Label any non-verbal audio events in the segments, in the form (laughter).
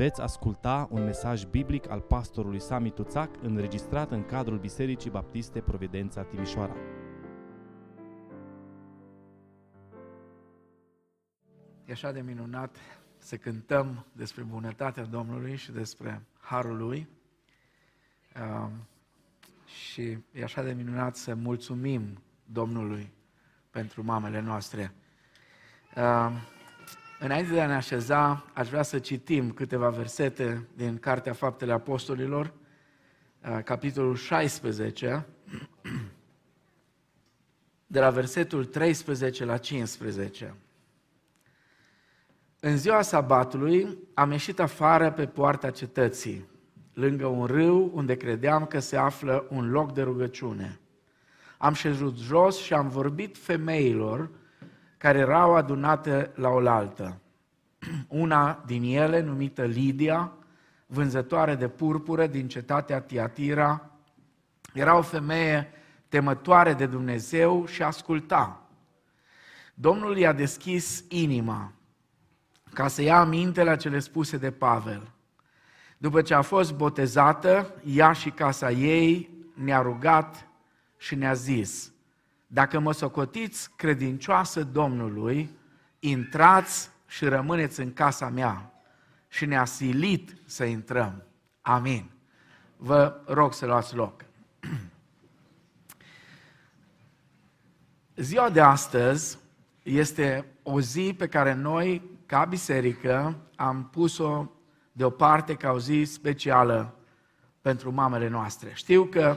Veți asculta un mesaj biblic al pastorului Sami Tuțac înregistrat în cadrul Bisericii Baptiste Providența Timișoara. E așa de minunat să cântăm despre bunătatea Domnului și despre harul Lui. Uh, și e așa de minunat să mulțumim Domnului pentru mamele noastre. Uh, înainte de a ne așeza, aș vrea să citim câteva versete din Cartea Faptele Apostolilor, uh, capitolul 16, de la versetul 13 la 15. În ziua sabatului am ieșit afară pe poarta cetății, lângă un râu unde credeam că se află un loc de rugăciune. Am șezut jos și am vorbit femeilor care erau adunate la oaltă. (clears throat) Una din ele, numită Lidia, vânzătoare de purpură din cetatea Tiatira, era o femeie temătoare de Dumnezeu și asculta. Domnul i-a deschis inima ca să ia aminte la cele spuse de Pavel. După ce a fost botezată, ea și casa ei ne-a rugat și ne-a zis, dacă mă socotiți credincioasă Domnului, intrați și rămâneți în casa mea. Și ne-a silit să intrăm. Amin. Vă rog să luați loc. (clears throat) Ziua de astăzi este o zi pe care noi, ca biserică, am pus-o deoparte ca o zi specială pentru mamele noastre. Știu că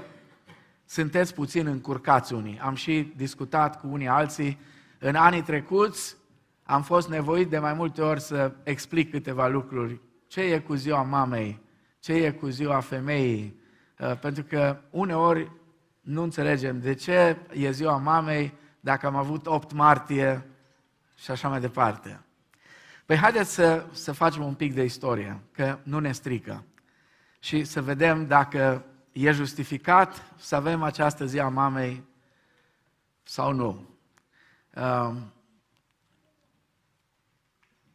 sunteți puțin încurcați unii. Am și discutat cu unii alții. În anii trecuți am fost nevoit de mai multe ori să explic câteva lucruri. Ce e cu ziua mamei? Ce e cu ziua femeii? Uh, pentru că uneori nu înțelegem de ce e ziua mamei dacă am avut 8 martie și așa mai departe. Păi haideți să, să facem un pic de istorie, că nu ne strică. Și să vedem dacă e justificat să avem această zi a mamei sau nu. Um,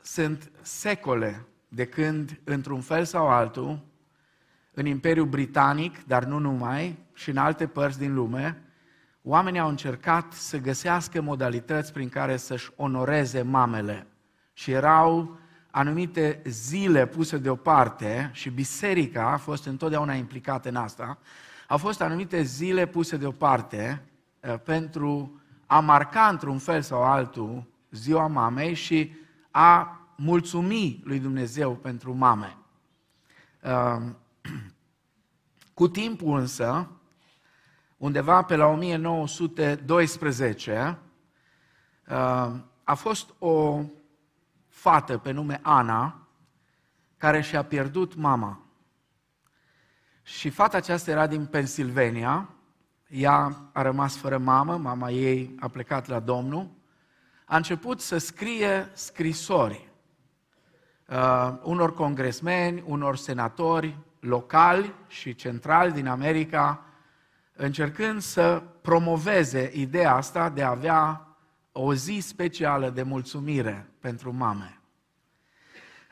sunt secole de când, într-un fel sau altul, în Imperiul Britanic, dar nu numai, și în alte părți din lume, oamenii au încercat să găsească modalități prin care să-și onoreze mamele. Și erau anumite zile puse deoparte și biserica a fost întotdeauna implicată în asta, au fost anumite zile puse deoparte uh, pentru a marca într-un fel sau altul ziua mamei și a mulțumi lui Dumnezeu pentru mame. Uh, cu timpul însă, undeva pe la 1912, uh, a fost o fată pe nume Ana, care și-a pierdut mama. Și fata aceasta era din Pennsylvania, ea a rămas fără mamă, mama ei a plecat la Domnul, a început să scrie scrisori uh, unor congresmeni, unor senatori locali și centrali din America, încercând să promoveze ideea asta de a avea o zi specială de mulțumire pentru mame.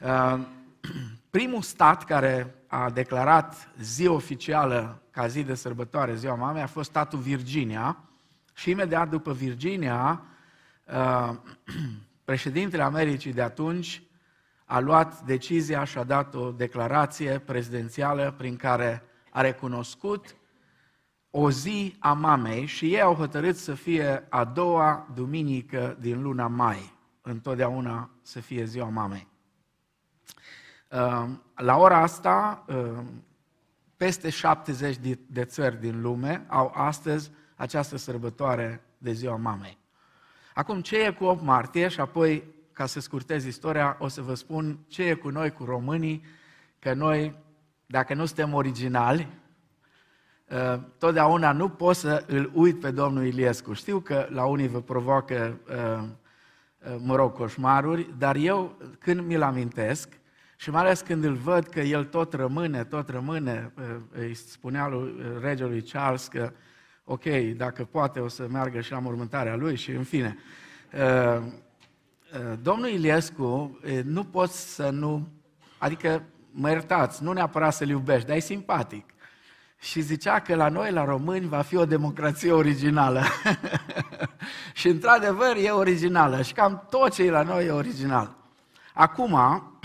Uh, (clears throat) primul stat care a declarat zi oficială ca zi de sărbătoare, ziua mamei, a fost statul Virginia și imediat după Virginia, uh, (clears throat) președintele Americii de atunci a luat decizia și a dat o declarație prezidențială prin care a recunoscut o zi a mamei și ei au hotărât să fie a doua duminică din luna mai, întotdeauna să fie ziua mamei. Ehm, la ora asta, ehm, peste 70 de țări din lume au astăzi această sărbătoare de ziua mamei. Acum, ce e cu 8 martie și apoi, ca să scurtez istoria, o să vă spun ce e cu noi, cu românii, că noi, dacă nu suntem originali, Uh, totdeauna nu pot să îl uit pe domnul Iliescu. Știu că la unii vă provoacă, uh, uh, mă rog, coșmaruri, dar eu când mi-l amintesc și mai ales când îl văd că el tot rămâne, tot rămâne, îi spunea lui regelui Charles că ok, dacă poate o să meargă și la mormântarea lui și în fine. Domnul Iliescu, nu pot să nu, adică mă iertați, nu neapărat să-l iubești, dar e simpatic. Și zicea că la noi, la români, va fi o democrație originală. (laughs) și într-adevăr e originală și cam tot ce e la noi e original. Acum,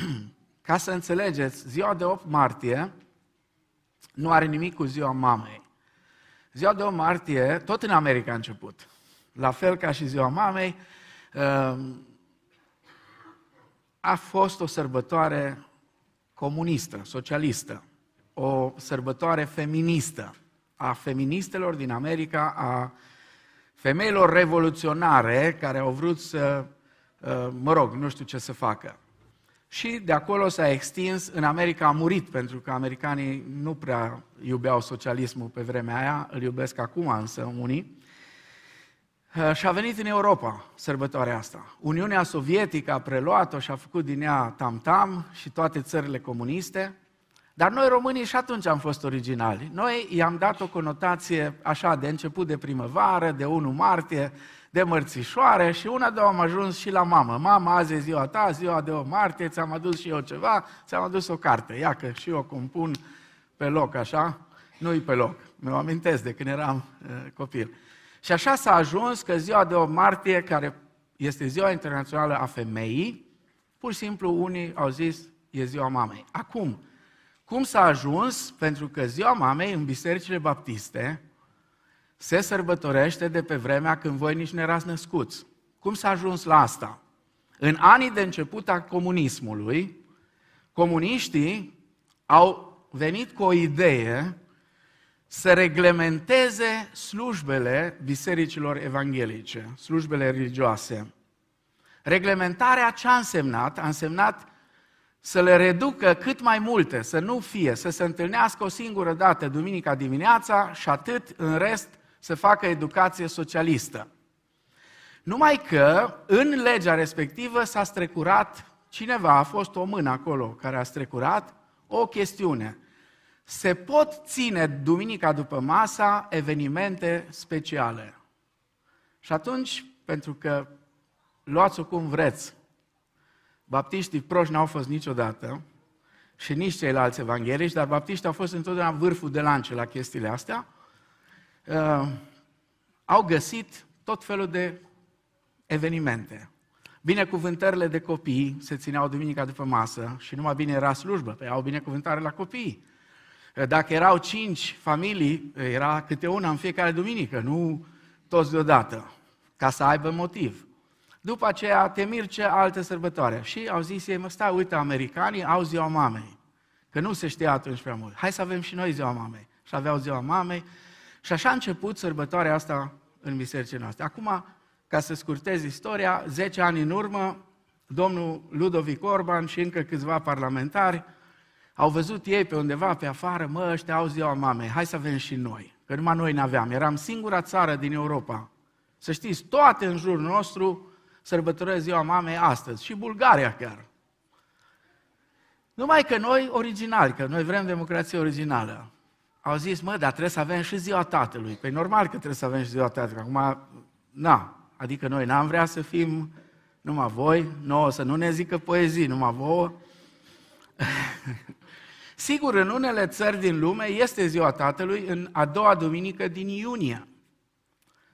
(clears throat) ca să înțelegeți, ziua de 8 martie nu are nimic cu ziua mamei. Ziua de 8 martie, tot în America a început. La fel ca și ziua mamei, um, a fost o sărbătoare comunistă, socialistă, o sărbătoare feministă a feministelor din America, a femeilor revoluționare care au vrut să, uh, mă rog, nu știu ce să facă. Și de acolo s-a extins, în America a murit, pentru că americanii nu prea iubeau socialismul pe vremea aia, îl iubesc acum însă unii. Uh, și a venit în Europa sărbătoarea asta. Uniunea Sovietică a preluat-o și a făcut din ea tam-tam și toate țările comuniste. Dar noi românii și atunci am fost originali. Noi i-am dat o conotație așa de început de primăvară, de 1 martie, de mărțișoare și una, două am ajuns și la mamă. Mama, azi e ziua ta, ziua de 8 martie, ți-am adus și eu ceva, ți-am adus o carte. Ia că și eu compun pe loc, așa, nu-i pe loc. Mi-o amintesc de când eram uh, copil. Și așa s-a ajuns că ziua de 8 martie, care este ziua internațională a femeii, pur și simplu unii au zis, e ziua mamei. Acum, cum s-a ajuns? Pentru că ziua mamei în bisericile baptiste se sărbătorește de pe vremea când voi nici nu erați născuți. Cum s-a ajuns la asta? În anii de început a comunismului, comuniștii au venit cu o idee să reglementeze slujbele bisericilor evanghelice, slujbele religioase. Reglementarea ce a însemnat? A însemnat să le reducă cât mai multe, să nu fie, să se întâlnească o singură dată duminica dimineața și atât, în rest, să facă educație socialistă. Numai că în legea respectivă s-a strecurat, cineva a fost o mână acolo care a strecurat, o chestiune. Se pot ține duminica după masa evenimente speciale. Și atunci, pentru că luați-o cum vreți, Baptiștii proști n-au fost niciodată și nici ceilalți evanghelici, dar baptiștii au fost întotdeauna vârful de lance la chestiile astea. Uh, au găsit tot felul de evenimente. Binecuvântările de copii se țineau duminica după masă și numai bine era slujbă, pe au binecuvântare la copii. Uh, dacă erau cinci familii, era câte una în fiecare duminică, nu toți deodată, ca să aibă motiv. După aceea te mirce alte sărbătoare. Și au zis ei, mă stai, uite, americanii au ziua mamei. Că nu se știa atunci prea mult. Hai să avem și noi ziua mamei. Și aveau ziua mamei. Și așa a început sărbătoarea asta în bisericile noastre. Acum, ca să scurtez istoria, 10 ani în urmă, domnul Ludovic Orban și încă câțiva parlamentari au văzut ei pe undeva pe afară, mă, ăștia au ziua mamei, hai să avem și noi. Că numai noi n-aveam. Eram singura țară din Europa. Să știți, toate în jurul nostru sărbătoresc ziua mamei astăzi și Bulgaria chiar. Numai că noi originali, că noi vrem democrație originală, au zis, mă, dar trebuie să avem și ziua tatălui. Păi normal că trebuie să avem și ziua tatălui. Acum, na, adică noi n-am vrea să fim numai voi, nouă să nu ne zică poezii, numai vouă. (laughs) Sigur, în unele țări din lume este ziua tatălui în a doua duminică din iunie.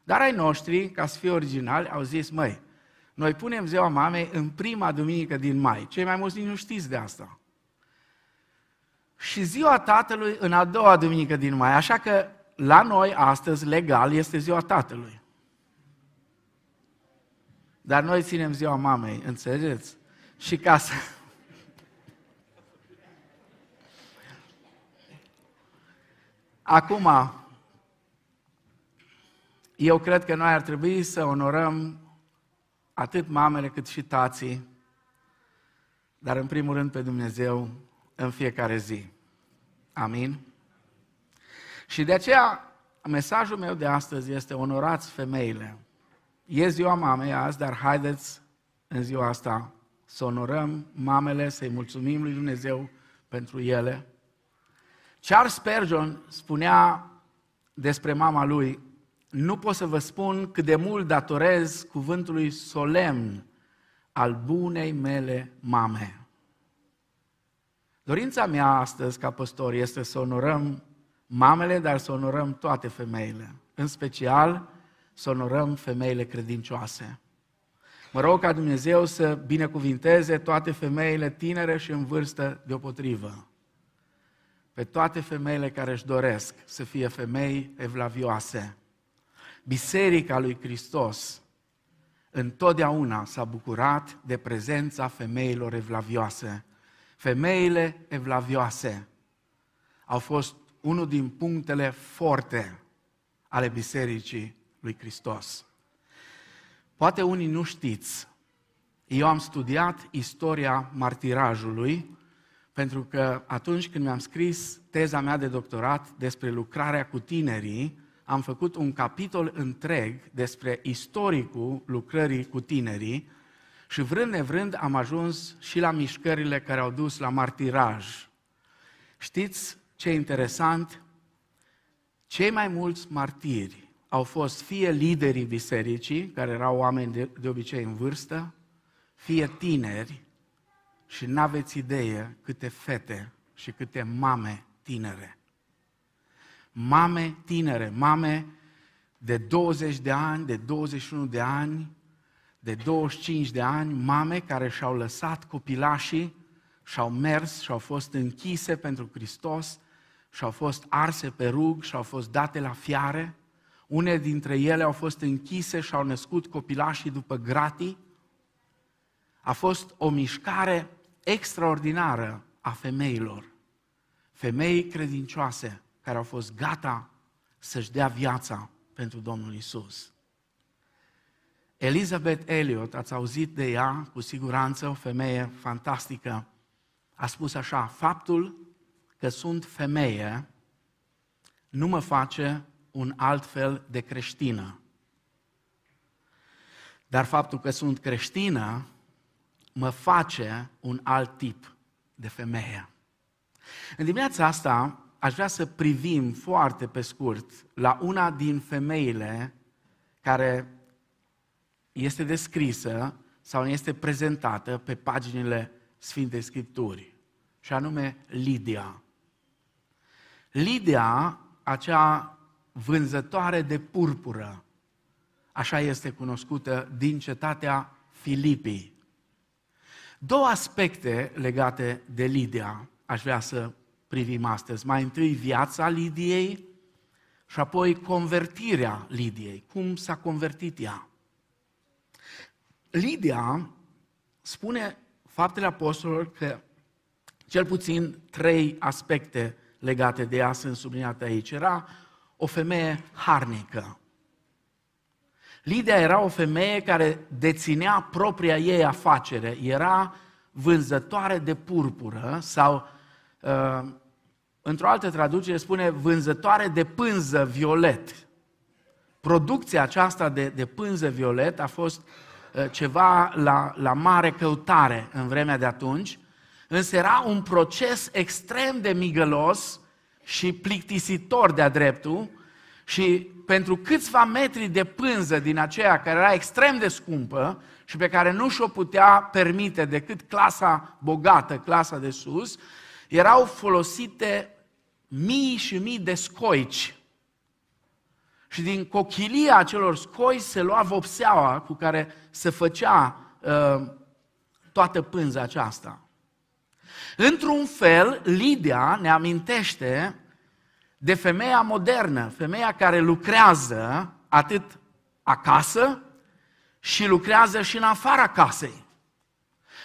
Dar ai noștri, ca să fie originali, au zis, măi, noi punem ziua mamei în prima duminică din mai. Cei mai mulți nu știți de asta. Și ziua tatălui în a doua duminică din mai. Așa că la noi astăzi, legal, este ziua tatălui. Dar noi ținem ziua mamei, înțelegeți? Și ca să... Acum, eu cred că noi ar trebui să onorăm atât mamele cât și tații, dar în primul rând pe Dumnezeu în fiecare zi. Amin? Și de aceea mesajul meu de astăzi este onorați femeile. E ziua mamei azi, dar haideți în ziua asta să onorăm mamele, să-i mulțumim lui Dumnezeu pentru ele. Charles Spurgeon spunea despre mama lui, nu pot să vă spun cât de mult datorez cuvântului solemn al bunei mele mame. Dorința mea astăzi, ca păstor, este să onorăm mamele, dar să onorăm toate femeile. În special, să onorăm femeile credincioase. Mă rog ca Dumnezeu să binecuvinteze toate femeile tinere și în vârstă deopotrivă. Pe toate femeile care își doresc să fie femei evlavioase. Biserica lui Hristos întotdeauna s-a bucurat de prezența femeilor evlavioase. Femeile evlavioase au fost unul din punctele forte ale Bisericii lui Hristos. Poate unii nu știți, eu am studiat istoria martirajului, pentru că atunci când mi-am scris teza mea de doctorat despre lucrarea cu tinerii, am făcut un capitol întreg despre istoricul lucrării cu tinerii și vrând nevrând am ajuns și la mișcările care au dus la martiraj. Știți ce interesant? Cei mai mulți martiri au fost fie liderii bisericii, care erau oameni de, de obicei în vârstă, fie tineri și n-aveți idee câte fete și câte mame tinere. Mame tinere, mame de 20 de ani, de 21 de ani, de 25 de ani, mame care și-au lăsat copilașii și-au mers și-au fost închise pentru Hristos și-au fost arse pe rug și-au fost date la fiare. Une dintre ele au fost închise și au născut copilașii după gratii. A fost o mișcare extraordinară a femeilor. Femei credincioase care au fost gata să-și dea viața pentru Domnul Isus. Elizabeth Elliot, ați auzit de ea, cu siguranță, o femeie fantastică, a spus așa, faptul că sunt femeie nu mă face un alt fel de creștină. Dar faptul că sunt creștină mă face un alt tip de femeie. În dimineața asta aș vrea să privim foarte pe scurt la una din femeile care este descrisă sau este prezentată pe paginile Sfintei Scripturii, și anume Lidia. Lidia, acea vânzătoare de purpură, așa este cunoscută din cetatea Filipii. Două aspecte legate de Lidia aș vrea să privim astăzi. Mai întâi viața Lidiei și apoi convertirea Lidiei. Cum s-a convertit ea? Lidia spune faptele apostolilor că cel puțin trei aspecte legate de ea sunt subliniate aici. Era o femeie harnică. Lidia era o femeie care deținea propria ei afacere, era vânzătoare de purpură sau, uh, într-o altă traducere spune, vânzătoare de pânză violet. Producția aceasta de, de pânză violet a fost uh, ceva la, la mare căutare în vremea de atunci Însă era un proces extrem de migălos și plictisitor de-a dreptul și pentru câțiva metri de pânză din aceea care era extrem de scumpă și pe care nu și-o putea permite decât clasa bogată, clasa de sus, erau folosite mii și mii de scoici. Și din cochilia acelor scoi se lua vopseaua cu care se făcea uh, toată pânza aceasta. Într-un fel, Lidia ne amintește de femeia modernă, femeia care lucrează atât acasă și lucrează și în afara casei.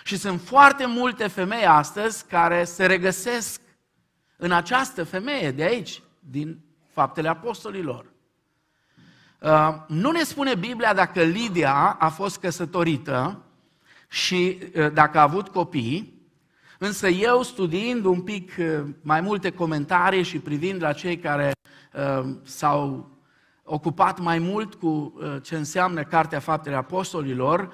Și sunt foarte multe femei astăzi care se regăsesc în această femeie de aici, din faptele apostolilor. Uh, nu ne spune Biblia dacă Lidia a fost căsătorită și uh, dacă a avut copii, Însă eu, studiind un pic uh, mai multe comentarii și privind la cei care uh, s-au ocupat mai mult cu uh, ce înseamnă Cartea Faptele Apostolilor,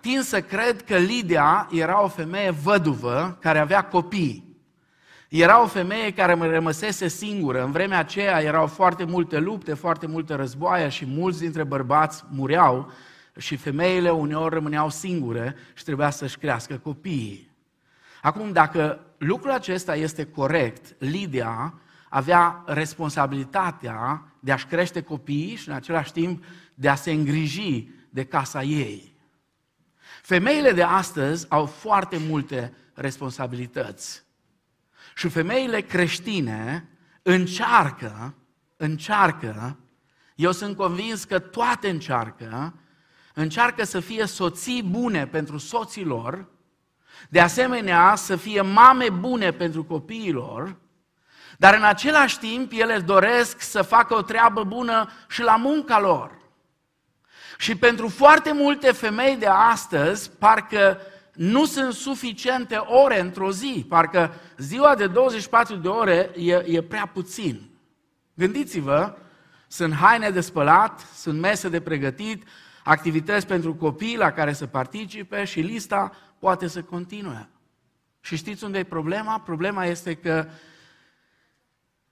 tind să cred că Lidia era o femeie văduvă care avea copii. Era o femeie care mă rămăsese singură. În vremea aceea erau foarte multe lupte, foarte multe războaie și mulți dintre bărbați mureau și femeile uneori rămâneau singure și trebuia să-și crească copiii. Acum, dacă lucrul acesta este corect, Lidia avea responsabilitatea de a-și crește copiii și în același timp de a se îngriji de casa ei. Femeile de astăzi au foarte multe responsabilități. Și femeile creștine încearcă, încearcă, eu sunt convins că toate încearcă, încearcă să fie soții bune pentru soților, de asemenea să fie mame bune pentru copiilor, dar în același timp ele doresc să facă o treabă bună și la munca lor. Și pentru foarte multe femei de astăzi, parcă nu sunt suficiente ore într-o zi, parcă ziua de 24 de ore e, e prea puțin. Gândiți-vă, sunt haine de spălat, sunt mese de pregătit, activități pentru copii la care să participe și lista poate să continue. Și știți unde e problema? Problema este că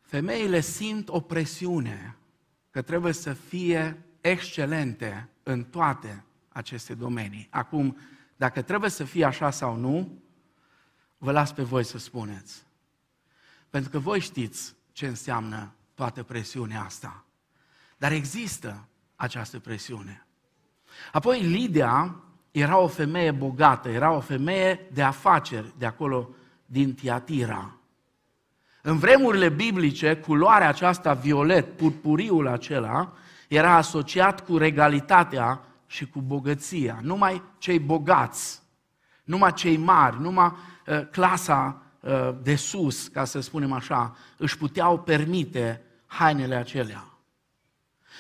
femeile simt o presiune că trebuie să fie excelente în toate aceste domenii. Acum, dacă trebuie să fie așa sau nu, vă las pe voi să spuneți. Pentru că voi știți ce înseamnă toată presiunea asta. Dar există această presiune. Apoi Lidia era o femeie bogată, era o femeie de afaceri de acolo din Tiatira. În vremurile biblice, culoarea aceasta violet, purpuriul acela, era asociat cu regalitatea și cu bogăția. Numai cei bogați, numai cei mari, numai uh, clasa uh, de sus, ca să spunem așa, își puteau permite hainele acelea.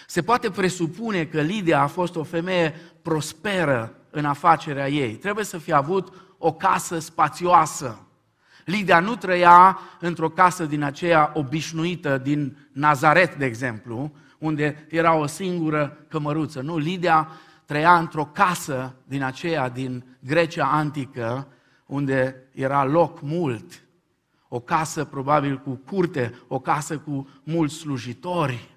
Se poate presupune că Lidia a fost o femeie prosperă în afacerea ei. Trebuie să fie avut o casă spațioasă. Lidia nu trăia într-o casă din aceea obișnuită, din Nazaret, de exemplu, unde era o singură cămăruță. Nu, Lidia trăia într-o casă din aceea, din Grecia antică, unde era loc mult. O casă probabil cu curte, o casă cu mulți slujitori,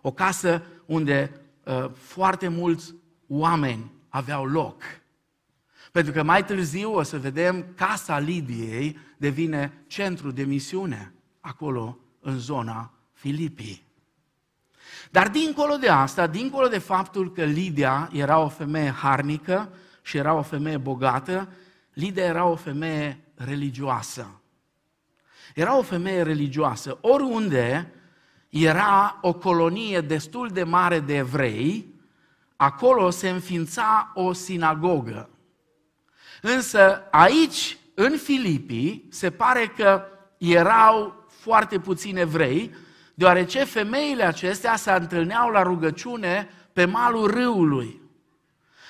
o casă unde uh, foarte mulți oameni aveau loc. Pentru că mai târziu o să vedem casa Lidiei devine centru de misiune acolo în zona Filipii. Dar dincolo de asta, dincolo de faptul că Lidia era o femeie harnică și era o femeie bogată, Lidia era o femeie religioasă. Era o femeie religioasă. Oriunde era o colonie destul de mare de evrei, acolo se înființa o sinagogă. Însă aici, în Filipii, se pare că erau foarte puțini evrei, deoarece femeile acestea se întâlneau la rugăciune pe malul râului.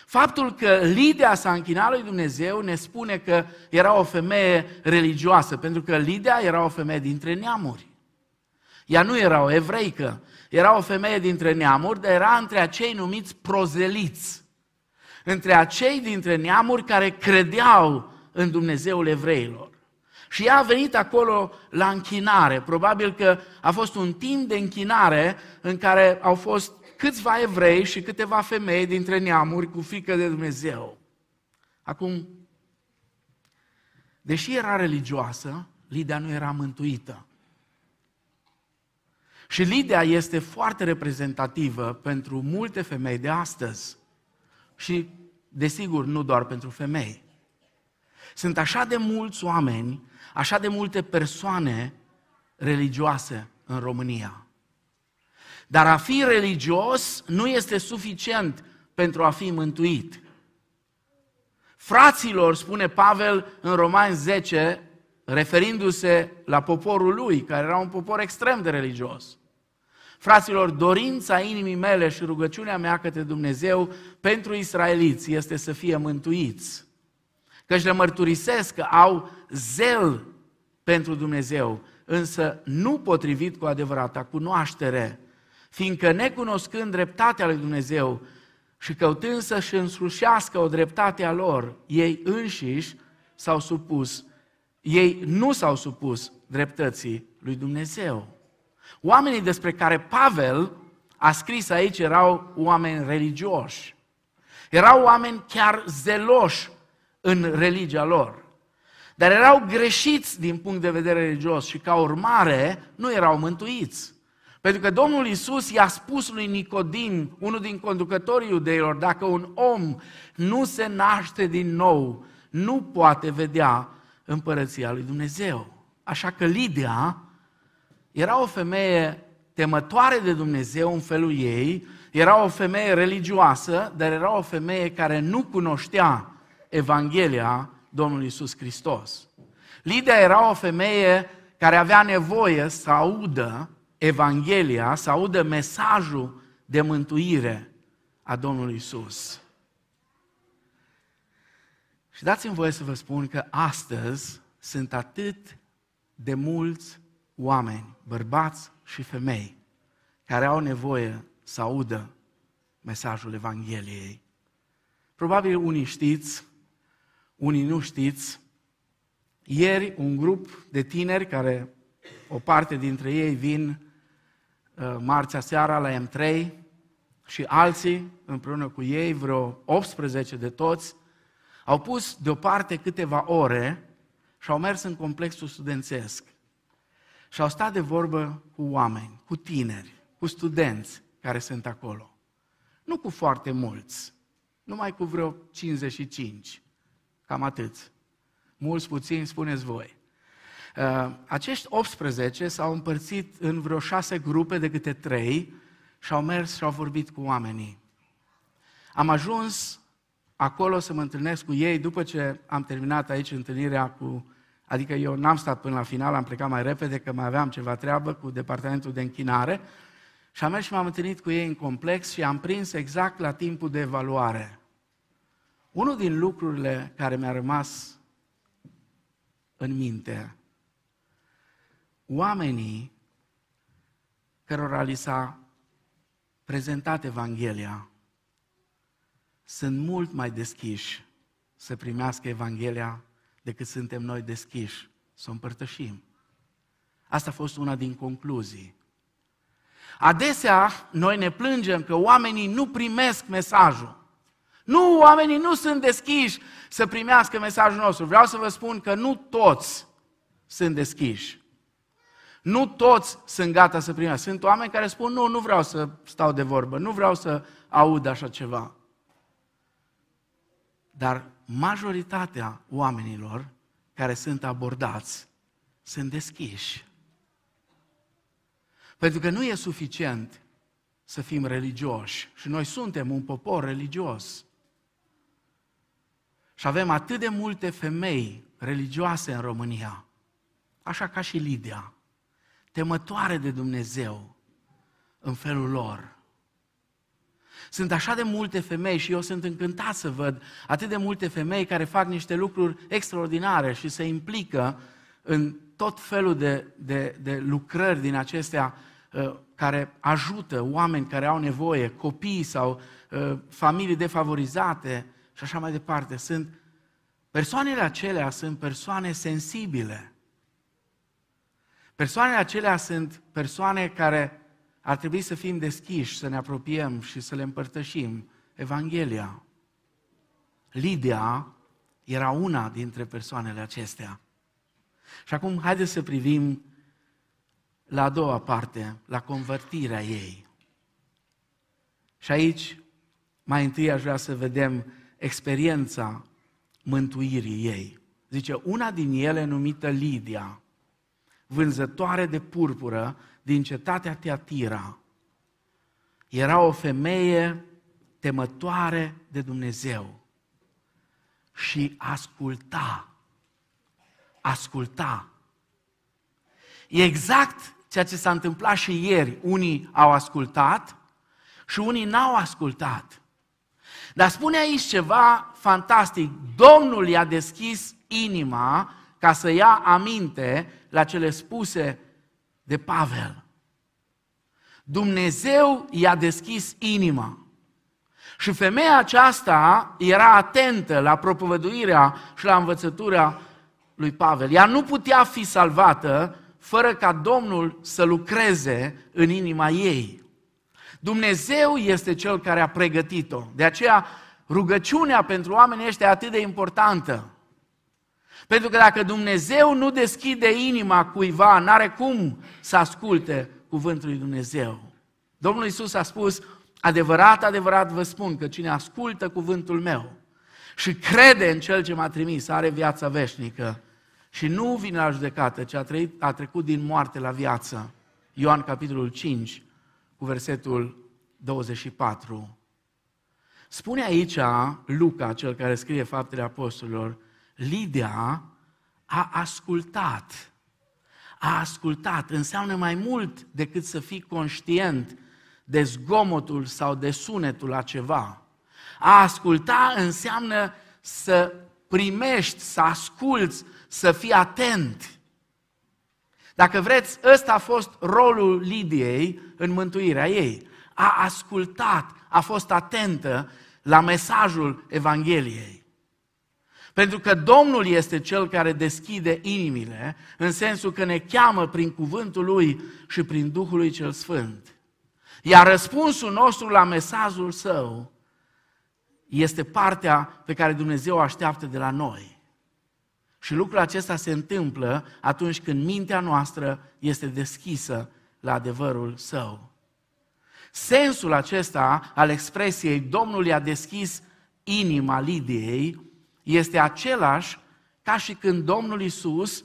Faptul că Lidia s-a închinat lui Dumnezeu ne spune că era o femeie religioasă, pentru că Lidia era o femeie dintre neamuri. Ea nu era o evreică, era o femeie dintre neamuri, dar era între acei numiți prozeliți, între acei dintre neamuri care credeau în Dumnezeul evreilor. Și ea a venit acolo la închinare. Probabil că a fost un timp de închinare în care au fost câțiva evrei și câteva femei dintre neamuri cu frică de Dumnezeu. Acum, deși era religioasă, Lidia nu era mântuită. Și Lidia este foarte reprezentativă pentru multe femei de astăzi. Și, desigur, nu doar pentru femei. Sunt așa de mulți oameni așa de multe persoane religioase în România. Dar a fi religios nu este suficient pentru a fi mântuit. Fraților, spune Pavel în Romani 10, referindu-se la poporul lui, care era un popor extrem de religios. Fraților, dorința inimii mele și rugăciunea mea către Dumnezeu pentru israeliți este să fie mântuiți. Căci le mărturisesc că au zel pentru Dumnezeu, însă nu potrivit cu adevărata cunoaștere, fiindcă necunoscând dreptatea lui Dumnezeu și căutând să-și însușească o dreptate a lor, ei înșiși s-au supus, ei nu s-au supus dreptății lui Dumnezeu. Oamenii despre care Pavel a scris aici erau oameni religioși. Erau oameni chiar zeloși în religia lor. dar erau greșiți din punct de vedere religios și ca urmare nu erau mântuiți. Pentru că Domnul Isus i-a spus lui Nicodim, unul din conducătorii iudeilor, dacă un om nu se naște din nou, nu poate vedea împărăția lui Dumnezeu. Așa că Lidia era o femeie temătoare de Dumnezeu în felul ei, era o femeie religioasă, dar era o femeie care nu cunoștea Evanghelia Domnului Isus Hristos. Lidia era o femeie care avea nevoie să audă Evanghelia, să audă mesajul de mântuire a Domnului Isus. Și dați-mi voie să vă spun că astăzi sunt atât de mulți oameni, bărbați și femei, care au nevoie să audă mesajul Evangheliei. Probabil unii știți, unii nu știți. Ieri un grup de tineri care o parte dintre ei vin uh, marțea seara la M3 și alții împreună cu ei, vreo 18 de toți, au pus deoparte câteva ore și au mers în complexul studențesc. Și au stat de vorbă cu oameni, cu tineri, cu studenți care sunt acolo. Nu cu foarte mulți, numai cu vreo 55, cam atât. Mulți, puțini, spuneți voi. Uh, acești 18 s-au împărțit în vreo șase grupe de câte trei și au mers și au vorbit cu oamenii. Am ajuns acolo să mă întâlnesc cu ei după ce am terminat aici întâlnirea cu... Adică eu n-am stat până la final, am plecat mai repede că mai aveam ceva treabă cu departamentul de închinare și am mers și m-am întâlnit cu ei în complex și am prins exact la timpul de evaluare. Unul din lucrurile care mi-a rămas în minte, oamenii cărora li s-a prezentat Evanghelia sunt mult mai deschiși să primească Evanghelia decât suntem noi deschiși să o împărtășim. Asta a fost una din concluzii. Adesea noi ne plângem că oamenii nu primesc mesajul. Nu, oamenii nu sunt deschiși să primească mesajul nostru. Vreau să vă spun că nu toți sunt deschiși. Nu toți sunt gata să primească. Sunt oameni care spun, nu, nu vreau să stau de vorbă, nu vreau să aud așa ceva. Dar majoritatea oamenilor care sunt abordați sunt deschiși. Pentru că nu e suficient să fim religioși și noi suntem un popor religios. Și avem atât de multe femei religioase în România, așa ca și Lidia, temătoare de Dumnezeu în felul lor. Sunt așa de multe femei și eu sunt încântat să văd atât de multe femei care fac niște lucruri extraordinare și se implică în tot felul de, de, de lucrări din acestea uh, care ajută oameni care au nevoie, copii sau uh, familii defavorizate și așa mai departe. Sunt persoanele acelea sunt persoane sensibile. Persoanele acelea sunt persoane care ar trebui să fim deschiși, să ne apropiem și să le împărtășim Evanghelia. Lidia era una dintre persoanele acestea. Și acum haideți să privim la a doua parte, la convertirea ei. Și aici, mai întâi aș vrea să vedem experiența mântuirii ei. Zice, una din ele numită Lidia, vânzătoare de purpură din cetatea Teatira, era o femeie temătoare de Dumnezeu și asculta. Asculta. E exact ceea ce s-a întâmplat și ieri. Unii au ascultat și unii n-au ascultat. Dar spune aici ceva fantastic. Domnul i-a deschis inima ca să ia aminte la cele spuse de Pavel. Dumnezeu i-a deschis inima. Și femeia aceasta era atentă la propovăduirea și la învățătura lui Pavel. Ea nu putea fi salvată fără ca Domnul să lucreze în inima ei. Dumnezeu este Cel care a pregătit-o. De aceea rugăciunea pentru oamenii ăștia e atât de importantă. Pentru că dacă Dumnezeu nu deschide inima cuiva, n-are cum să asculte cuvântul lui Dumnezeu. Domnul Isus a spus, adevărat, adevărat vă spun că cine ascultă cuvântul meu și crede în Cel ce m-a trimis, are viața veșnică și nu vine la judecată, ci a, trăit, a trecut din moarte la viață. Ioan capitolul 5, cu versetul 24. Spune aici Luca, cel care scrie faptele apostolilor, Lidia a ascultat. A ascultat înseamnă mai mult decât să fii conștient de zgomotul sau de sunetul la ceva. A asculta înseamnă să primești, să asculți, să fii atent. Dacă vreți, ăsta a fost rolul Lidiei în mântuirea ei. A ascultat, a fost atentă la mesajul Evangheliei. Pentru că Domnul este Cel care deschide inimile, în sensul că ne cheamă prin cuvântul Lui și prin Duhul Lui Cel Sfânt. Iar răspunsul nostru la mesajul Său este partea pe care Dumnezeu o așteaptă de la noi. Și lucrul acesta se întâmplă atunci când mintea noastră este deschisă la adevărul Său. Sensul acesta al expresiei Domnul i-a deschis inima Lidiei este același ca și când Domnul Isus,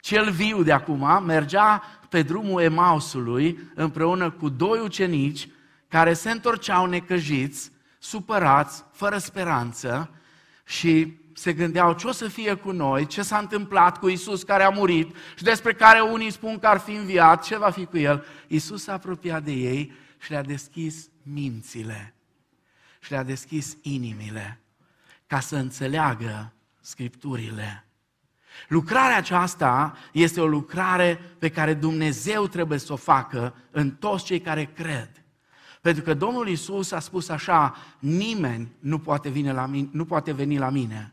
cel viu de acum, mergea pe drumul Emausului împreună cu doi ucenici care se întorceau necăjiți, supărați, fără speranță și se gândeau ce o să fie cu noi, ce s-a întâmplat cu Isus care a murit și despre care unii spun că ar fi înviat, ce va fi cu el. Isus s-a apropiat de ei și le-a deschis mințile și le-a deschis inimile ca să înțeleagă Scripturile. Lucrarea aceasta este o lucrare pe care Dumnezeu trebuie să o facă în toți cei care cred. Pentru că Domnul Isus a spus așa, nimeni nu poate, veni la mine, nu poate veni la mine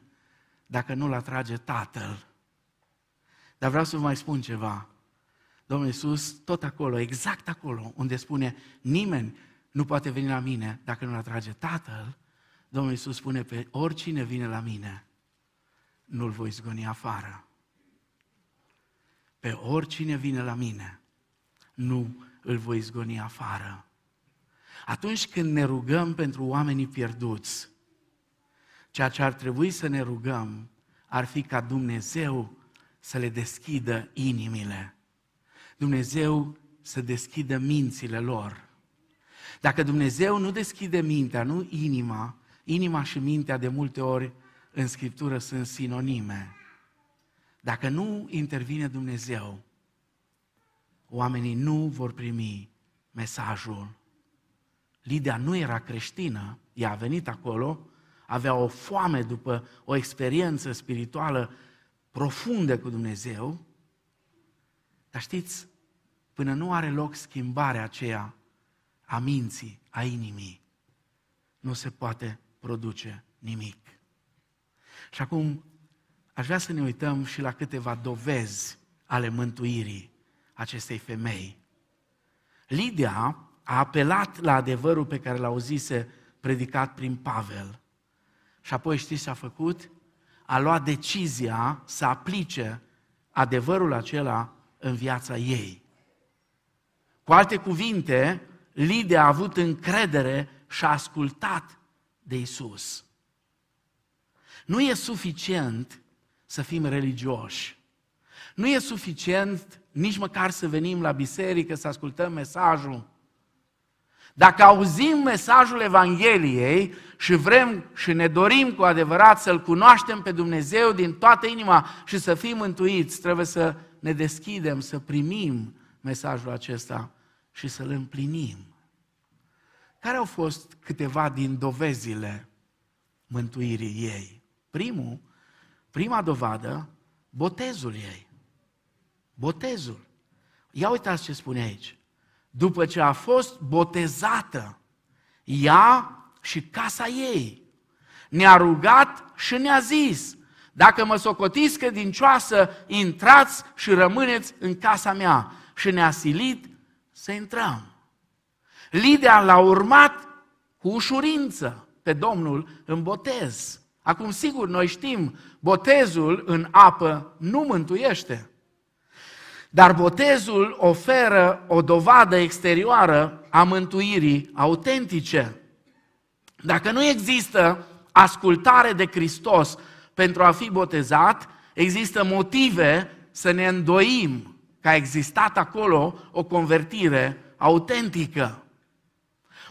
dacă nu-l atrage Tatăl. Dar vreau să vă mai spun ceva. Domnul Iisus, tot acolo, exact acolo, unde spune nimeni nu poate veni la mine dacă nu-l atrage Tatăl, Domnul Iisus spune pe oricine vine la mine, nu-l voi zgoni afară. Pe oricine vine la mine, nu îl voi zgoni afară. Atunci când ne rugăm pentru oamenii pierduți, ceea ce ar trebui să ne rugăm ar fi ca Dumnezeu să le deschidă inimile. Dumnezeu să deschidă mințile lor. Dacă Dumnezeu nu deschide mintea, nu inima, inima și mintea de multe ori în Scriptură sunt sinonime. Dacă nu intervine Dumnezeu, oamenii nu vor primi mesajul. Lidia nu era creștină, ea a venit acolo, avea o foame după o experiență spirituală profundă cu Dumnezeu, dar știți, până nu are loc schimbarea aceea a minții, a inimii, nu se poate produce nimic. Și acum aș vrea să ne uităm și la câteva dovezi ale mântuirii acestei femei. Lidia a apelat la adevărul pe care l-auzise predicat prin Pavel. Și apoi știți ce a făcut? A luat decizia să aplice adevărul acela în viața ei. Cu alte cuvinte, Lidia a avut încredere și a ascultat de Isus. Nu e suficient să fim religioși. Nu e suficient nici măcar să venim la biserică, să ascultăm mesajul. Dacă auzim mesajul Evangheliei și vrem și ne dorim cu adevărat să-L cunoaștem pe Dumnezeu din toată inima și să fim mântuiți, trebuie să ne deschidem, să primim mesajul acesta și să-l împlinim. Care au fost câteva din dovezile mântuirii ei? Primul, prima dovadă, botezul ei. Botezul. Ia uitați ce spune aici. După ce a fost botezată, ea și casa ei, ne-a rugat și ne-a zis, dacă mă socotiți credincioasă, intrați și rămâneți în casa mea. Și ne-a silit să intrăm. Lidia l-a urmat cu ușurință pe Domnul în botez. Acum, sigur, noi știm, botezul în apă nu mântuiește. Dar botezul oferă o dovadă exterioară a mântuirii autentice. Dacă nu există ascultare de Hristos pentru a fi botezat, există motive să ne îndoim că a existat acolo o convertire autentică.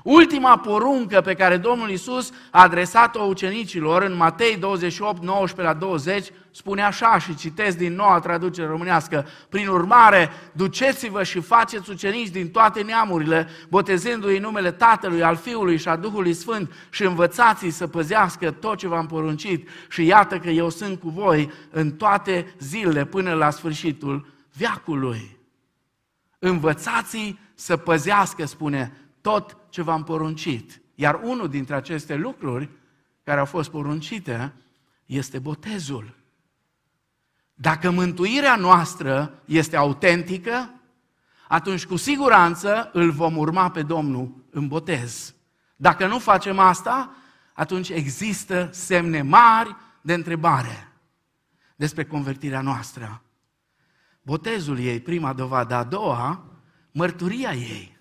Ultima poruncă pe care Domnul Isus a adresat-o ucenicilor în Matei 28, 19 la 20, spune așa și citesc din noua traducere românească. Prin urmare, duceți-vă și faceți ucenici din toate neamurile, botezându-i numele Tatălui, al Fiului și a Duhului Sfânt și învățați-i să păzească tot ce v-am poruncit și iată că eu sunt cu voi în toate zilele până la sfârșitul viacului. Învățați-i să păzească, spune, tot ce v-am poruncit. Iar unul dintre aceste lucruri care au fost poruncite este botezul. Dacă mântuirea noastră este autentică, atunci cu siguranță îl vom urma pe Domnul în botez. Dacă nu facem asta, atunci există semne mari de întrebare despre convertirea noastră. Botezul ei, prima dovadă, a doua, mărturia ei.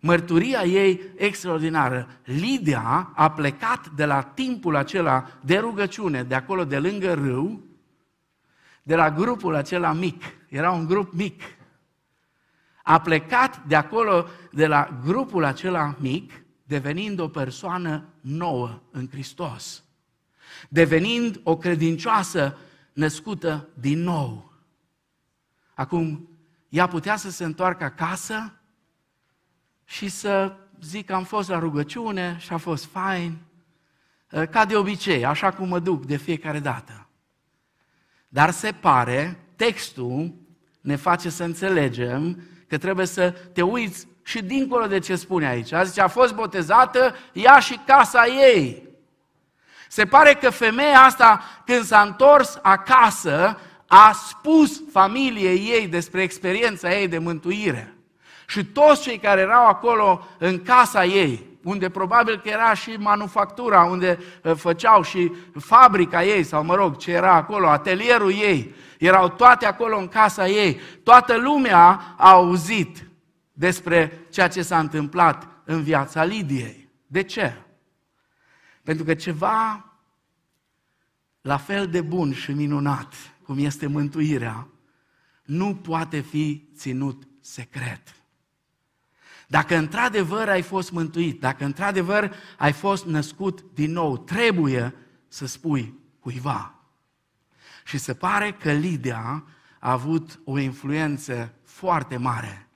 Mărturia ei extraordinară. Lidia a plecat de la timpul acela de rugăciune, de acolo de lângă râu, de la grupul acela mic. Era un grup mic. A plecat de acolo, de la grupul acela mic, devenind o persoană nouă în Hristos. Devenind o credincioasă născută din nou. Acum, ea putea să se întoarcă acasă și să zic că am fost la rugăciune și a fost fain, uh, ca de obicei, așa cum mă duc de fiecare dată. Dar se pare, textul ne face să înțelegem că trebuie să te uiți și dincolo de ce spune aici. A zice, a fost botezată ea și casa ei. Se pare că femeia asta, când s-a întors acasă, a spus familiei ei despre experiența ei de mântuire. Și toți cei care erau acolo în casa ei, unde probabil că era și manufactura, unde uh, făceau și fabrica ei, sau mă rog, ce era acolo, atelierul ei, erau toate acolo în casa ei. Toată lumea a auzit despre ceea ce s-a întâmplat în viața Lidiei. De ce? Pentru că ceva la fel de bun și minunat cum este mântuirea, nu poate fi ținut secret. Dacă într-adevăr ai fost mântuit, dacă într-adevăr ai fost născut din nou, trebuie să spui cuiva. Și se pare că Lidia a avut o influență foarte mare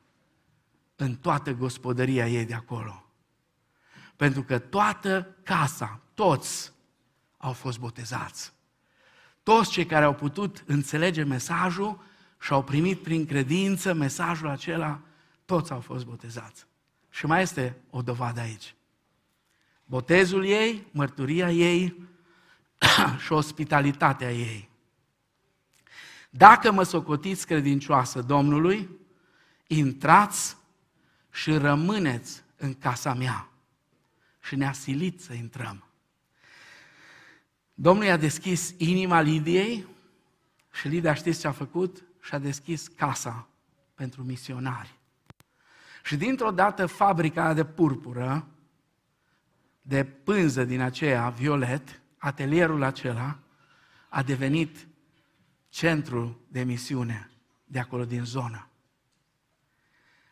în toată gospodăria ei de acolo. Pentru că toată casa, toți au fost botezați. Toți cei care au putut înțelege mesajul și au primit prin credință mesajul acela, toți au fost botezați. Și mai este o dovadă aici. Botezul ei, mărturia ei (clears throat) și ospitalitatea ei. Dacă mă socotiți credincioasă Domnului, intrați și rămâneți în casa mea. Și ne-a silit să intrăm. Domnul i-a deschis inima Lidiei și Lidia știți ce a făcut? Și-a deschis casa pentru misionari. Și dintr-o dată fabrica de purpură, de pânză din aceea, violet, atelierul acela, a devenit centrul de misiune de acolo din zonă.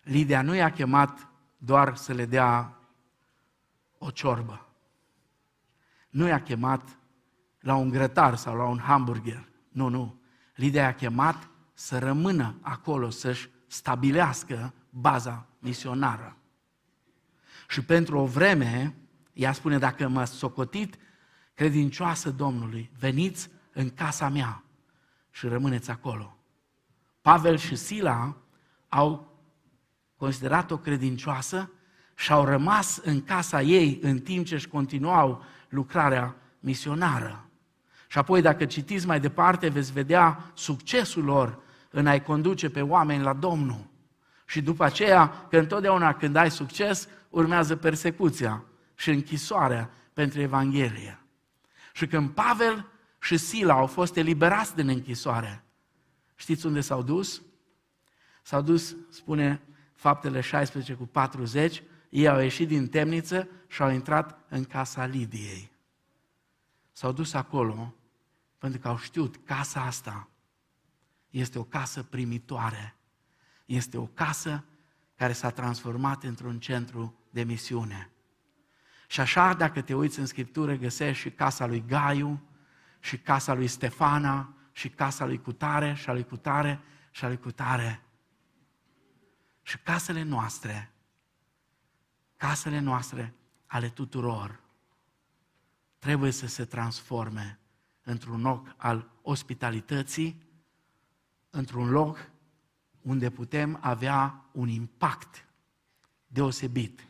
Lidia nu i-a chemat doar să le dea o ciorbă. Nu i-a chemat la un grătar sau la un hamburger. Nu, nu. Lidia i-a chemat să rămână acolo, să-și stabilească baza misionară. Și pentru o vreme, ea spune, dacă mă socotit credincioasă Domnului, veniți în casa mea și rămâneți acolo. Pavel și Sila au considerat-o credincioasă și au rămas în casa ei în timp ce își continuau lucrarea misionară. Și apoi, dacă citiți mai departe, veți vedea succesul lor în a-i conduce pe oameni la Domnul. Și după aceea, că întotdeauna când ai succes, urmează persecuția și închisoarea pentru Evanghelie. Și când Pavel și Sila au fost eliberați din închisoare, știți unde s-au dus? S-au dus, spune faptele 16 cu 40, ei au ieșit din temniță și au intrat în casa Lidiei. S-au dus acolo pentru că au știut casa asta este o casă primitoare. Este o casă care s-a transformat într-un centru de misiune. Și așa, dacă te uiți în Scriptură, găsești și casa lui Gaiu, și casa lui Stefana, și casa lui Cutare, și a lui Cutare, și a lui Cutare. Și casele noastre, casele noastre ale tuturor, trebuie să se transforme într-un loc al ospitalității, într-un loc unde putem avea un impact deosebit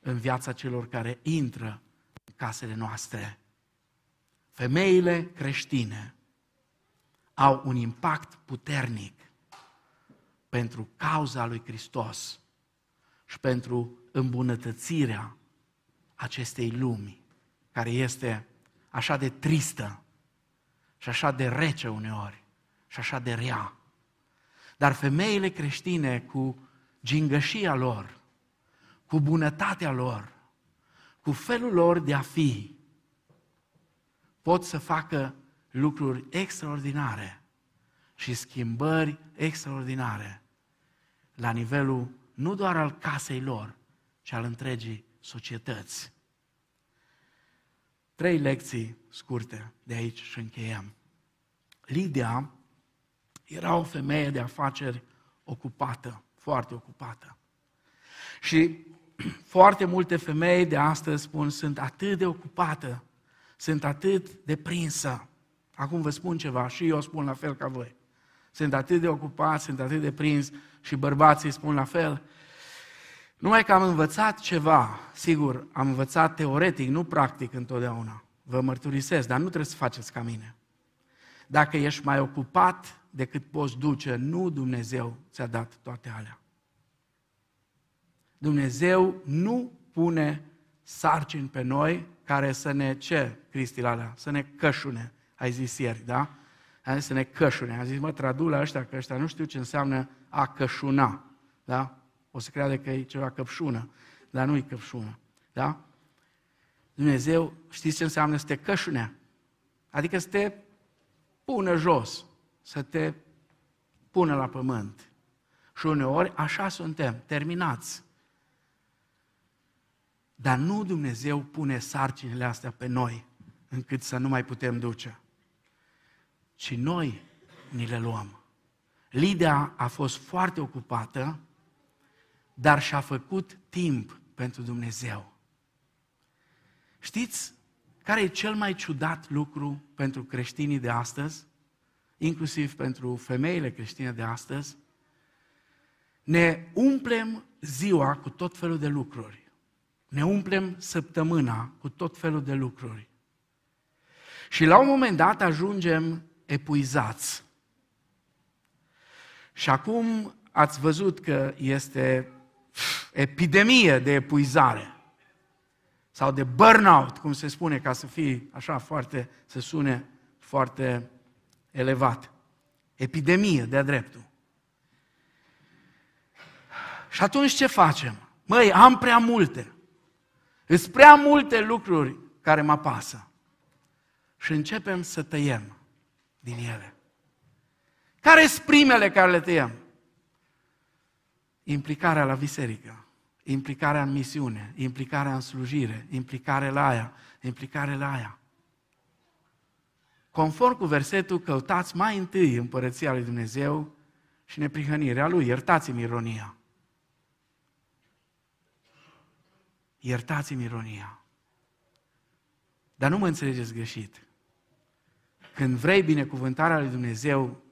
în viața celor care intră în casele noastre. Femeile creștine au un impact puternic pentru cauza lui Hristos și pentru îmbunătățirea acestei lumi, care este așa de tristă și așa de rece uneori și așa de rea. Dar femeile creștine cu gingășia lor, cu bunătatea lor, cu felul lor de a fi, pot să facă lucruri extraordinare și schimbări extraordinare la nivelul nu doar al casei lor, ci al întregii societăți. Trei lecții scurte de aici și încheiem. Lidia era o femeie de afaceri ocupată, foarte ocupată. Și (clears throat) foarte multe femei de astăzi spun, sunt atât de ocupată, sunt atât de prinsă. Acum vă spun ceva și eu spun la fel ca voi. Sunt atât de ocupat, sunt atât de prins și bărbații spun la fel. Numai că am învățat ceva, sigur, am învățat teoretic, nu practic întotdeauna. Vă mărturisesc, dar nu trebuie să faceți ca mine. Dacă ești mai ocupat decât poți duce, nu Dumnezeu ți-a dat toate alea. Dumnezeu nu pune sarcini pe noi care să ne, ce, Cristi, alea? Să ne cășune, ai zis ieri, da? A zis să ne cășune. A zis, mă, tradu la ăștia, că ăștia nu știu ce înseamnă a cășuna, da? O să creade că e ceva căpșună, dar nu e căpșună, da? Dumnezeu, știți ce înseamnă să te cășune? Adică să te pună jos, să te pună la pământ. Și uneori așa suntem, terminați. Dar nu Dumnezeu pune sarcinile astea pe noi, încât să nu mai putem duce. Ci noi ni le luăm. Lidia a fost foarte ocupată, dar și-a făcut timp pentru Dumnezeu. Știți care e cel mai ciudat lucru pentru creștinii de astăzi, inclusiv pentru femeile creștine de astăzi? Ne umplem ziua cu tot felul de lucruri. Ne umplem săptămâna cu tot felul de lucruri. Și la un moment dat ajungem epuizați. Și acum ați văzut că este epidemie de epuizare sau de burnout, cum se spune, ca să fie așa foarte, să sune foarte elevat. Epidemie de-a dreptul. Și atunci ce facem? Măi, am prea multe. Sunt prea multe lucruri care mă pasă. Și începem să tăiem din ele. Care sunt primele care le tăiem? Implicarea la biserică implicarea în misiune, implicarea în slujire, implicare la aia, implicare la aia. Conform cu versetul, căutați mai întâi împărăția lui Dumnezeu și neprihănirea lui. Iertați-mi ironia. Iertați-mi ironia. Dar nu mă înțelegeți greșit. Când vrei binecuvântarea lui Dumnezeu,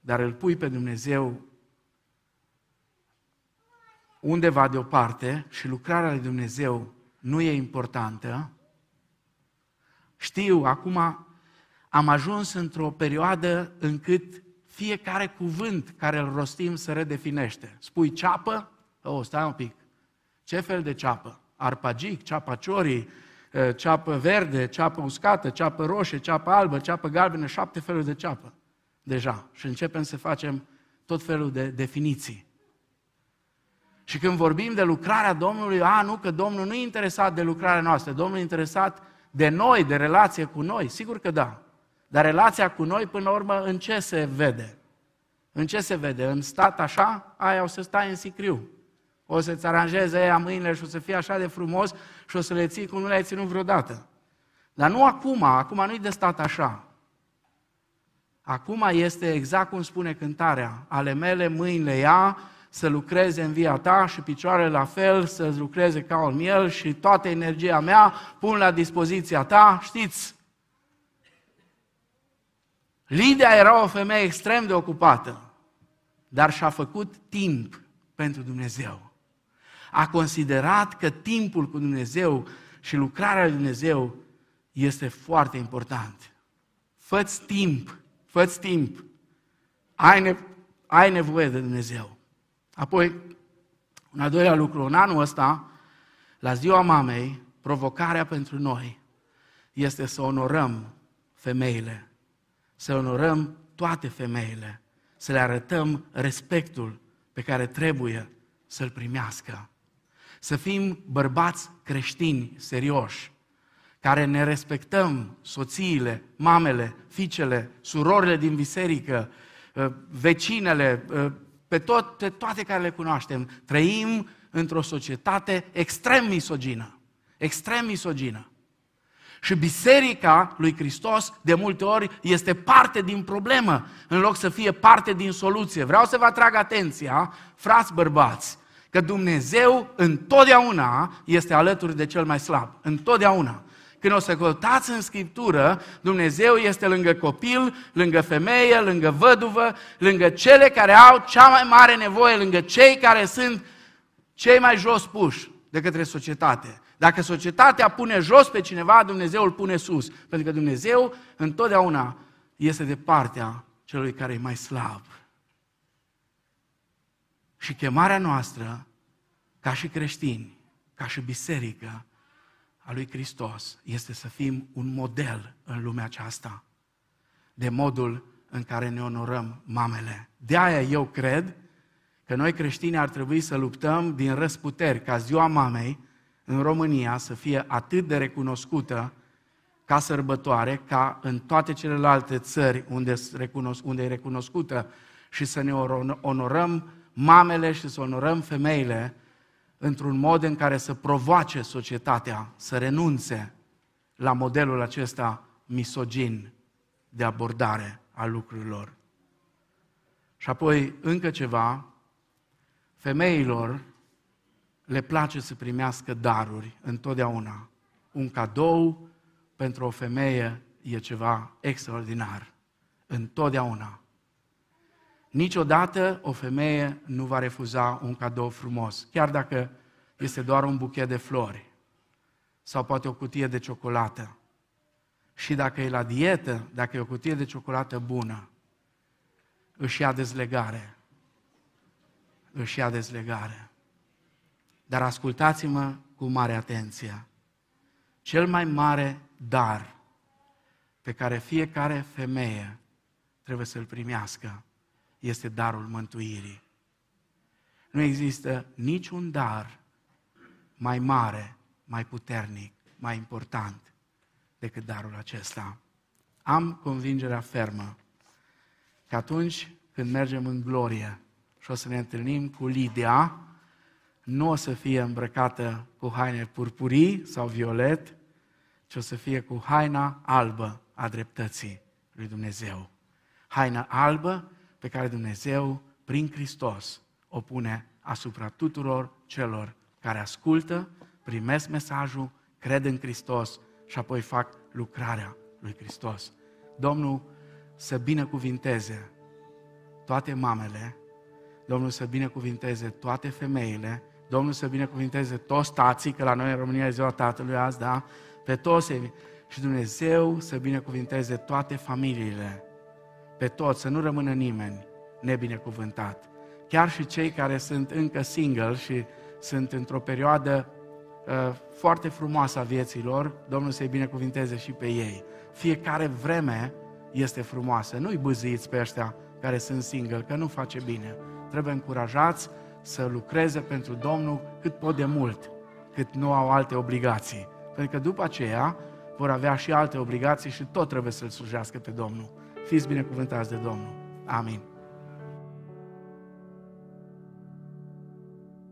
dar îl pui pe Dumnezeu undeva deoparte și lucrarea lui Dumnezeu nu e importantă, știu, acum am ajuns într-o perioadă încât fiecare cuvânt care îl rostim se redefinește. Spui ceapă? Oh, stai un pic. Ce fel de ceapă? Arpagic, ceapa ciorii, uh, ceapă verde, ceapă uscată, ceapă roșie, ceapă albă, ceapă galbenă, șapte feluri de ceapă deja. Și începem să facem tot felul de definiții. Și când vorbim de lucrarea Domnului, a, nu, că Domnul nu e interesat de lucrarea noastră, Domnul e interesat de noi, de relație cu noi, sigur că da. Dar relația cu noi, până la urmă, în ce se vede? În ce se vede? În stat așa, aia o să stai în sicriu. O să-ți aranjeze ea mâinile și o să fie așa de frumos și o să le ții cum nu le-ai ținut vreodată. Dar nu acum, acum nu-i de stat așa. Acum este exact cum spune cântarea, ale mele mâinile ia să lucreze în via ta și picioarele la fel să lucreze ca un miel și toată energia mea pun la dispoziția ta, știți? Lidia era o femeie extrem de ocupată, dar și-a făcut timp pentru Dumnezeu. A considerat că timpul cu Dumnezeu și lucrarea lui Dumnezeu este foarte important. Fă-ți timp, fă-ți timp. Ai, ne- ai nevoie de Dumnezeu. Apoi, un al doilea lucru, în anul ăsta, la ziua mamei, provocarea pentru noi este să onorăm femeile, să onorăm toate femeile, să le arătăm respectul pe care trebuie să-l primească. Să fim bărbați creștini serioși, care ne respectăm soțiile, mamele, fiicele, surorile din biserică, ă, vecinele, ă, pe toate, toate care le cunoaștem. Trăim într-o societate extrem misogină. Extrem misogină. Și biserica lui Hristos de multe ori este parte din problemă, în loc să fie parte din soluție. Vreau să vă atrag atenția, frați bărbați, că Dumnezeu întotdeauna este alături de cel mai slab. Întotdeauna. Când o să căutați în Scriptură, Dumnezeu este lângă copil, lângă femeie, lângă văduvă, lângă cele care au cea mai mare nevoie, lângă cei care sunt cei mai jos puși de către societate. Dacă societatea pune jos pe cineva, Dumnezeu îl pune sus. Pentru că Dumnezeu întotdeauna este de partea celui care e mai slab. Și chemarea noastră, ca și creștini, ca și biserică a lui Hristos, este să fim un model în lumea aceasta de modul în care ne onorăm mamele. De aia eu cred că noi creștini ar trebui să luptăm din răsputeri ca ziua mamei în România să fie atât de recunoscută ca sărbătoare, ca în toate celelalte țări unde, unde e recunoscută și să ne onorăm mamele și să onorăm femeile într-un mod în care să provoace societatea să renunțe la modelul acesta misogin de abordare a lucrurilor. Și apoi încă ceva, femeilor le place să primească daruri întotdeauna. Un cadou pentru o femeie e ceva extraordinar. Întotdeauna. Niciodată o femeie nu va refuza un cadou frumos, chiar dacă este doar un buchet de flori sau poate o cutie de ciocolată. Și dacă e la dietă, dacă e o cutie de ciocolată bună, își ia dezlegare. Își ia dezlegare. Dar ascultați-mă cu mare atenție. Cel mai mare dar pe care fiecare femeie trebuie să-l primească este darul mântuirii. Nu există niciun dar mai mare, mai puternic, mai important decât darul acesta. Am convingerea fermă că atunci când mergem în glorie și o să ne întâlnim cu Lidia, nu o să fie îmbrăcată cu haine purpurii sau violet, ci o să fie cu haina albă a dreptății lui Dumnezeu. Haina albă pe care Dumnezeu, prin Hristos, o pune asupra tuturor celor care ascultă, primesc mesajul, cred în Hristos și apoi fac lucrarea lui Hristos. Domnul să binecuvinteze toate mamele, Domnul să binecuvinteze toate femeile, Domnul să binecuvinteze toți tații, că la noi în România e ziua tatălui azi, da? Pe toți și Dumnezeu să binecuvinteze toate familiile, pe toți, să nu rămână nimeni nebinecuvântat. Chiar și cei care sunt încă single și sunt într-o perioadă uh, foarte frumoasă a vieților, Domnul să-i binecuvinteze și pe ei. Fiecare vreme este frumoasă. Nu-i băziți pe ăștia care sunt single, că nu face bine. Trebuie încurajați să lucreze pentru Domnul cât pot de mult, cât nu au alte obligații. Pentru că după aceea vor avea și alte obligații și tot trebuie să-L slujească pe Domnul. Fiți binecuvântați de Domnul. Amin.